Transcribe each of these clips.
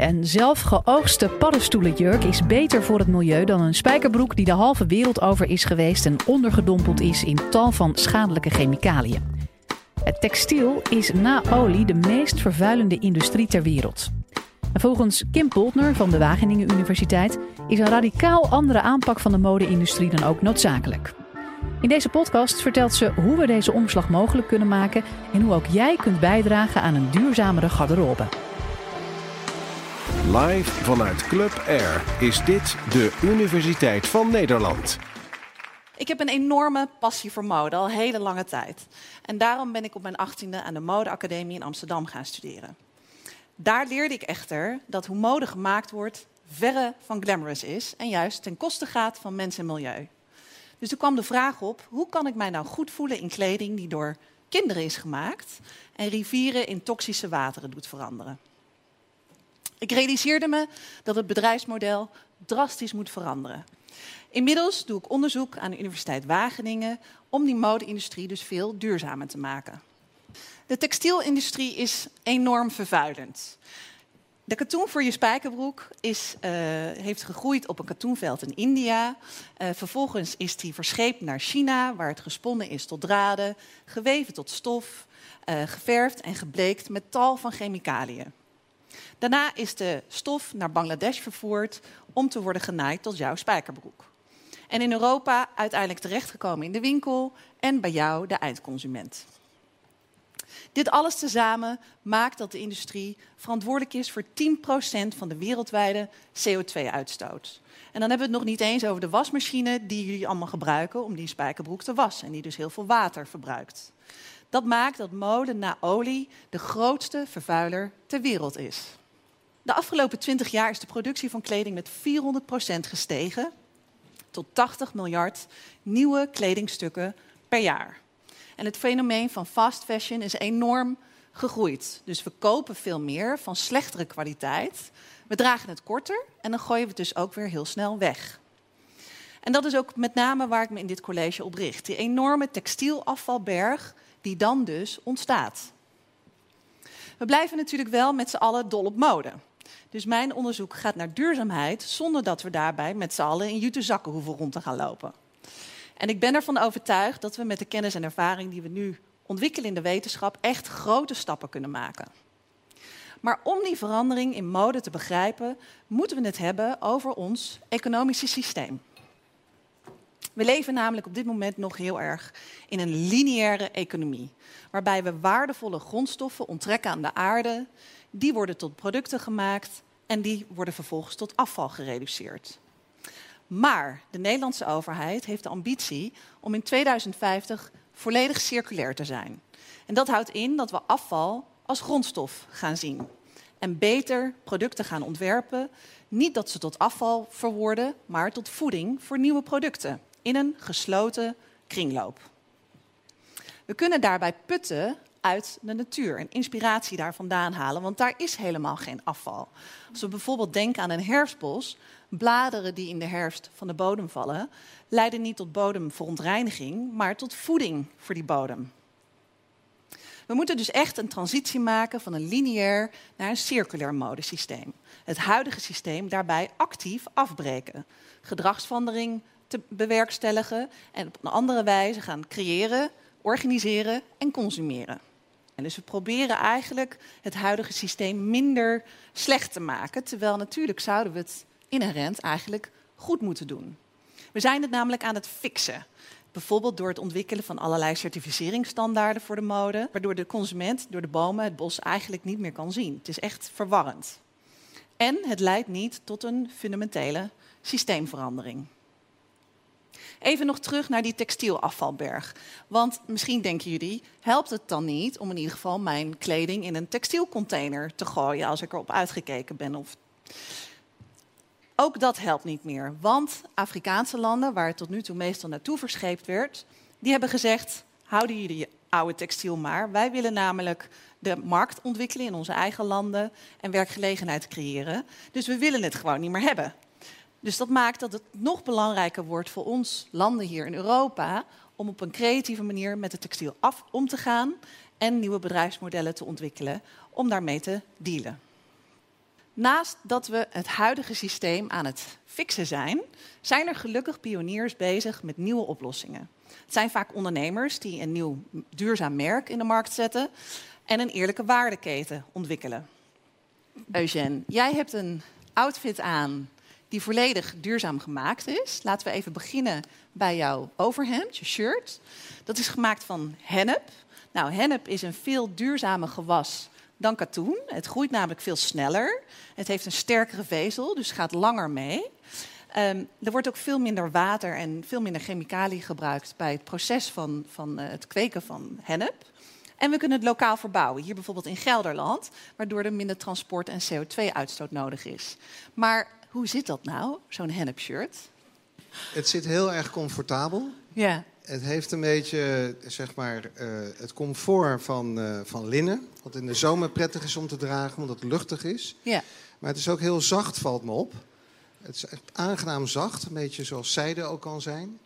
Een zelf geoogste paddenstoelenjurk is beter voor het milieu dan een spijkerbroek die de halve wereld over is geweest en ondergedompeld is in tal van schadelijke chemicaliën. Het textiel is na olie de meest vervuilende industrie ter wereld. En volgens Kim Poltner van de Wageningen Universiteit is een radicaal andere aanpak van de mode-industrie dan ook noodzakelijk. In deze podcast vertelt ze hoe we deze omslag mogelijk kunnen maken en hoe ook jij kunt bijdragen aan een duurzamere garderobe. Live vanuit Club Air is dit de Universiteit van Nederland. Ik heb een enorme passie voor mode, al hele lange tijd. En daarom ben ik op mijn achttiende aan de Modeacademie in Amsterdam gaan studeren. Daar leerde ik echter dat hoe mode gemaakt wordt verre van glamorous is en juist ten koste gaat van mens en milieu. Dus er kwam de vraag op, hoe kan ik mij nou goed voelen in kleding die door kinderen is gemaakt en rivieren in toxische wateren doet veranderen. Ik realiseerde me dat het bedrijfsmodel drastisch moet veranderen. Inmiddels doe ik onderzoek aan de Universiteit Wageningen om die mode-industrie dus veel duurzamer te maken. De textielindustrie is enorm vervuilend. De katoen voor je spijkerbroek is, uh, heeft gegroeid op een katoenveld in India. Uh, vervolgens is die verscheept naar China, waar het gesponnen is tot draden, geweven tot stof, uh, geverfd en gebleekt met tal van chemicaliën. Daarna is de stof naar Bangladesh vervoerd om te worden genaaid tot jouw spijkerbroek. En in Europa uiteindelijk terechtgekomen in de winkel en bij jou, de eindconsument. Dit alles tezamen maakt dat de industrie verantwoordelijk is voor 10% van de wereldwijde CO2-uitstoot. En dan hebben we het nog niet eens over de wasmachine die jullie allemaal gebruiken om die spijkerbroek te wassen en die dus heel veel water verbruikt. Dat maakt dat mode na olie de grootste vervuiler ter wereld is. De afgelopen 20 jaar is de productie van kleding met 400% gestegen tot 80 miljard nieuwe kledingstukken per jaar. En het fenomeen van fast fashion is enorm gegroeid. Dus we kopen veel meer van slechtere kwaliteit. We dragen het korter en dan gooien we het dus ook weer heel snel weg. En dat is ook met name waar ik me in dit college op richt. Die enorme textielafvalberg die dan dus ontstaat. We blijven natuurlijk wel met z'n allen dol op mode. Dus mijn onderzoek gaat naar duurzaamheid zonder dat we daarbij met z'n allen in jute zakken hoeven rond te gaan lopen. En ik ben ervan overtuigd dat we met de kennis en ervaring die we nu ontwikkelen in de wetenschap echt grote stappen kunnen maken. Maar om die verandering in mode te begrijpen, moeten we het hebben over ons economische systeem. We leven namelijk op dit moment nog heel erg in een lineaire economie, waarbij we waardevolle grondstoffen onttrekken aan de aarde, die worden tot producten gemaakt en die worden vervolgens tot afval gereduceerd. Maar de Nederlandse overheid heeft de ambitie om in 2050 volledig circulair te zijn. En dat houdt in dat we afval als grondstof gaan zien. En beter producten gaan ontwerpen. Niet dat ze tot afval verworden, maar tot voeding voor nieuwe producten. In een gesloten kringloop. We kunnen daarbij putten uit de natuur en inspiratie daar vandaan halen, want daar is helemaal geen afval. Als we bijvoorbeeld denken aan een herfstbos, bladeren die in de herfst van de bodem vallen, leiden niet tot bodemverontreiniging, maar tot voeding voor die bodem. We moeten dus echt een transitie maken van een lineair naar een circulair modesysteem. Het huidige systeem daarbij actief afbreken. Gedragsverandering te bewerkstelligen en op een andere wijze gaan creëren, organiseren en consumeren. En dus we proberen eigenlijk het huidige systeem minder slecht te maken, terwijl natuurlijk zouden we het inherent eigenlijk goed moeten doen. We zijn het namelijk aan het fixen. Bijvoorbeeld door het ontwikkelen van allerlei certificeringsstandaarden voor de mode, waardoor de consument door de bomen het bos eigenlijk niet meer kan zien. Het is echt verwarrend. En het leidt niet tot een fundamentele systeemverandering. Even nog terug naar die textielafvalberg. Want misschien denken jullie, helpt het dan niet om in ieder geval mijn kleding in een textielcontainer te gooien als ik erop uitgekeken ben? Of... Ook dat helpt niet meer, want Afrikaanse landen, waar het tot nu toe meestal naartoe verscheept werd, die hebben gezegd: houden jullie oude textiel maar. Wij willen namelijk de markt ontwikkelen in onze eigen landen en werkgelegenheid creëren. Dus we willen het gewoon niet meer hebben. Dus dat maakt dat het nog belangrijker wordt voor ons landen hier in Europa om op een creatieve manier met het textiel af om te gaan en nieuwe bedrijfsmodellen te ontwikkelen om daarmee te dealen. Naast dat we het huidige systeem aan het fixen zijn, zijn er gelukkig pioniers bezig met nieuwe oplossingen. Het zijn vaak ondernemers die een nieuw duurzaam merk in de markt zetten en een eerlijke waardeketen ontwikkelen. Eugène, jij hebt een outfit aan die volledig duurzaam gemaakt is. Laten we even beginnen bij jouw overhemd, je shirt. Dat is gemaakt van hennep. Nou, hennep is een veel duurzamer gewas dan katoen. Het groeit namelijk veel sneller. Het heeft een sterkere vezel, dus gaat langer mee. Um, er wordt ook veel minder water en veel minder chemicaliën gebruikt bij het proces van, van uh, het kweken van hennep. En we kunnen het lokaal verbouwen, hier bijvoorbeeld in Gelderland, waardoor er minder transport en CO2-uitstoot nodig is. Maar hoe zit dat nou, zo'n hennep-shirt? Het zit heel erg comfortabel. Ja. Het heeft een beetje zeg maar, uh, het comfort van, uh, van linnen. Wat in de zomer prettig is om te dragen, omdat het luchtig is. Ja. Maar het is ook heel zacht, valt me op. Het is echt aangenaam zacht, een beetje zoals zijde ook kan zijn.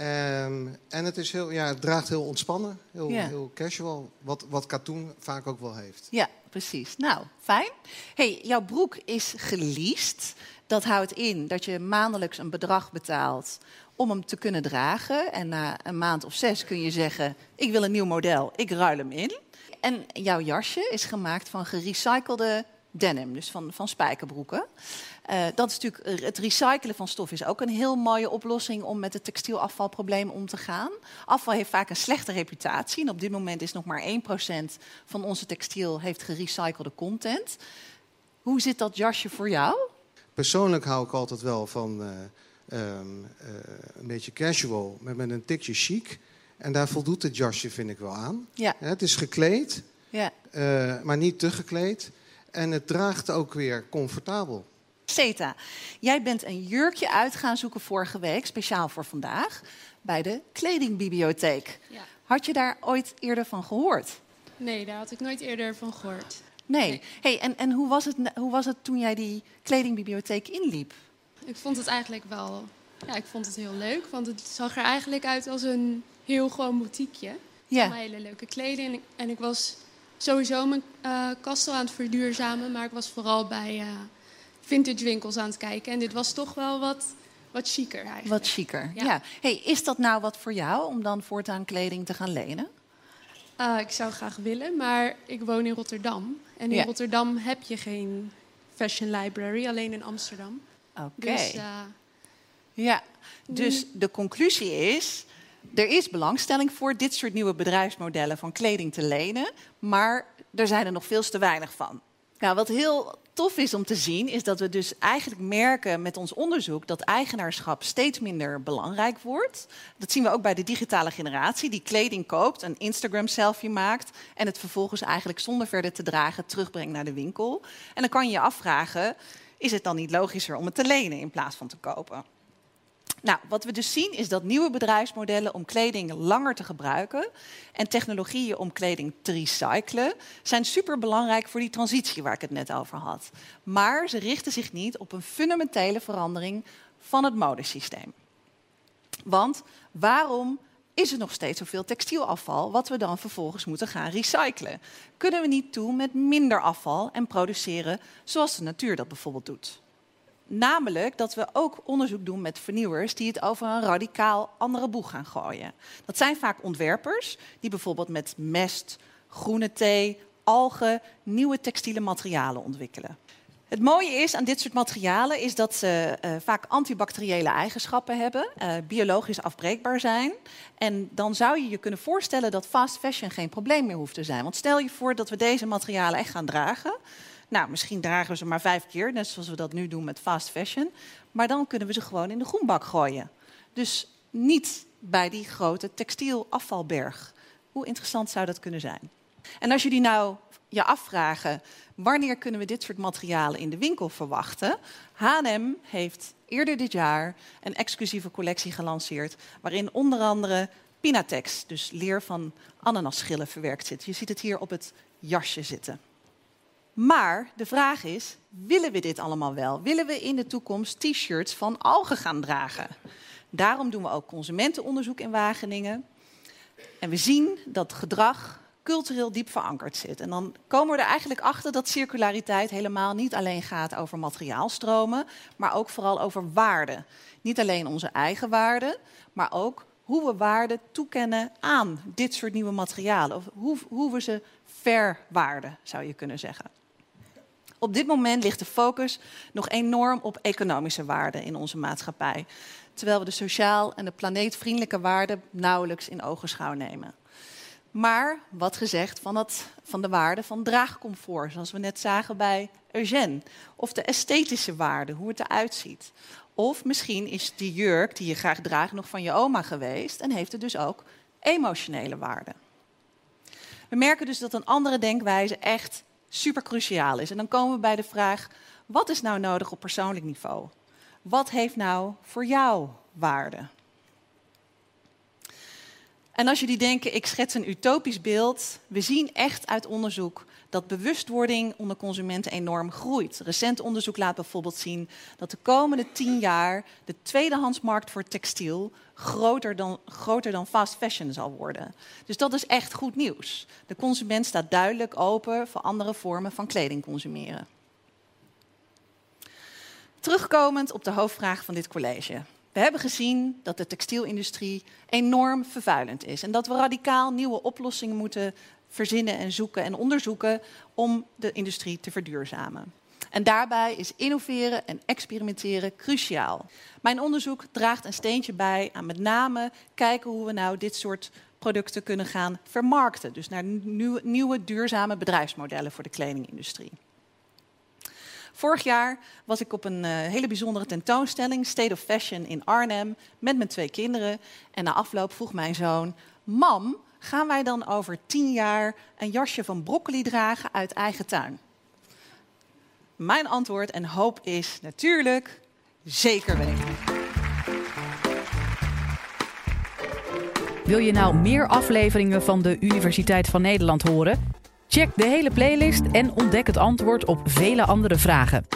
Um, en het, is heel, ja, het draagt heel ontspannen, heel, Ja. heel casual. Wat, wat katoen vaak ook wel heeft. Ja, precies. Nou, fijn. hey, jouw broek is geleased. Dat houdt in dat je maandelijks een bedrag betaalt om hem te kunnen dragen. En na een maand of zes kun je zeggen: Ik wil een nieuw model, ik ruil hem in. En jouw jasje is gemaakt van gerecyclede denim, dus van, van spijkerbroeken. Uh, dat is natuurlijk, het recyclen van stof is ook een heel mooie oplossing om met het textielafvalprobleem om te gaan. Afval heeft vaak een slechte reputatie. En op dit moment is nog maar 1% van onze textiel heeft gerecyclede content. Hoe zit dat jasje voor jou? Persoonlijk hou ik altijd wel van uh, um, uh, een beetje casual, met, met een tikje chic. En daar voldoet het jasje, vind ik wel aan. Ja. Het is gekleed, Ja. maar niet te gekleed. En het draagt ook weer comfortabel. Seta, jij bent een jurkje uit gaan zoeken vorige week, speciaal voor vandaag, bij de kledingbibliotheek. Ja. Had je daar ooit eerder van gehoord? Nee, daar had ik nooit eerder van gehoord. Nee. Nee. Hey, en en hoe, was het, hoe was het toen jij die kledingbibliotheek inliep? Ik vond het eigenlijk wel... Ja, ik vond het heel leuk, want het zag er eigenlijk uit als een heel gewoon boutiqueje. Ja. Allemaal hele leuke kleding. En ik, en ik was sowieso mijn uh, kast al aan het verduurzamen, maar ik was vooral bij uh, vintage winkels aan het kijken. En dit was toch wel wat, wat chiquer eigenlijk. Wat chiquer. Ja. Ja. Hey, is dat nou wat voor jou om dan voortaan kleding te gaan lenen? Uh, ik zou graag willen, maar ik woon in Rotterdam. En in Ja. Rotterdam heb je geen fashion library, alleen in Amsterdam. Oké. Dus uh, Ja, dus de conclusie is. Er is belangstelling voor dit soort nieuwe bedrijfsmodellen van kleding te lenen, maar er zijn er nog veel te weinig van. Nou, wat heel tof is om te zien, is dat we dus eigenlijk merken met ons onderzoek dat eigenaarschap steeds minder belangrijk wordt. Dat zien we ook bij de digitale generatie, die kleding koopt, een Instagram-selfie maakt en het vervolgens eigenlijk zonder verder te dragen terugbrengt naar de winkel. En dan kan je je afvragen, is het dan niet logischer om het te lenen in plaats van te kopen? Nou, wat we dus zien is dat nieuwe bedrijfsmodellen om kleding langer te gebruiken en technologieën om kleding te recyclen zijn superbelangrijk voor die transitie waar ik het net over had. Maar ze richten zich niet op een fundamentele verandering van het modesysteem. Want waarom is er nog steeds zoveel textielafval wat we dan vervolgens moeten gaan recyclen? Kunnen we niet toe met minder afval en produceren zoals de natuur dat bijvoorbeeld doet? Namelijk dat we ook onderzoek doen met vernieuwers die het over een radicaal andere boeg gaan gooien. Dat zijn vaak ontwerpers die bijvoorbeeld met mest, groene thee, algen nieuwe textiele materialen ontwikkelen. Het mooie is aan dit soort materialen is dat ze uh, vaak antibacteriële eigenschappen hebben, uh, biologisch afbreekbaar zijn. En dan zou je je kunnen voorstellen dat fast fashion geen probleem meer hoeft te zijn. Want stel je voor dat we deze materialen echt gaan dragen. Nou, misschien dragen we ze maar vijf keer, net zoals we dat nu doen met fast fashion. Maar dan kunnen we ze gewoon in de groenbak gooien. Dus niet bij die grote textielafvalberg. Hoe interessant zou dat kunnen zijn? En als jullie nou je afvragen, wanneer kunnen we dit soort materialen in de winkel verwachten? H&M heeft eerder dit jaar een exclusieve collectie gelanceerd, waarin onder andere Pinatex, dus leer van ananasschillen, verwerkt zit. Je ziet het hier op het jasje zitten. Maar de vraag is, willen we dit allemaal wel? Willen we in de toekomst t-shirts van algen gaan dragen? Daarom doen we ook consumentenonderzoek in Wageningen. En we zien dat gedrag cultureel diep verankerd zit. En dan komen we er eigenlijk achter dat circulariteit helemaal niet alleen gaat over materiaalstromen, maar ook vooral over waarden. Niet alleen onze eigen waarden, maar ook hoe we waarde toekennen aan dit soort nieuwe materialen. Of hoe, hoe we ze verwaarden, zou je kunnen zeggen. Op dit moment ligt de focus nog enorm op economische waarden in onze maatschappij. Terwijl we de sociaal en de planeetvriendelijke waarden nauwelijks in ogenschouw nemen. Maar wat gezegd van, van de waarde van draagcomfort, zoals we net zagen bij Eugène. Of de esthetische waarde, hoe het eruit ziet. Of misschien is die jurk die je graag draagt nog van je oma geweest en heeft het dus ook emotionele waarde. We merken dus dat een andere denkwijze echt super cruciaal is. En dan komen we bij de vraag: wat is nou nodig op persoonlijk niveau? Wat heeft nou voor jou waarde? En als jullie denken, ik schets een utopisch beeld, we zien echt uit onderzoek dat bewustwording onder consumenten enorm groeit. Recent onderzoek laat bijvoorbeeld zien dat de komende tien jaar de tweedehandsmarkt voor textiel groter dan, groter dan fast fashion zal worden. Dus dat is echt goed nieuws. De consument staat duidelijk open voor andere vormen van kleding consumeren. Terugkomend op de hoofdvraag van dit college. We hebben gezien dat de textielindustrie enorm vervuilend is en dat we radicaal nieuwe oplossingen moeten verzinnen en zoeken en onderzoeken om de industrie te verduurzamen. En daarbij is innoveren en experimenteren cruciaal. Mijn onderzoek draagt een steentje bij aan met name kijken hoe we nou dit soort producten kunnen gaan vermarkten. Dus naar nieuwe, duurzame bedrijfsmodellen voor de kledingindustrie. Vorig jaar was ik op een uh, hele bijzondere tentoonstelling, State of Fashion in Arnhem, met mijn twee kinderen. En na afloop vroeg mijn zoon: Mam, gaan wij dan over tien jaar een jasje van broccoli dragen uit eigen tuin? Mijn antwoord en hoop is natuurlijk zeker weten. Wil je nou meer afleveringen van de Universiteit van Nederland horen? Check de hele playlist en ontdek het antwoord op vele andere vragen.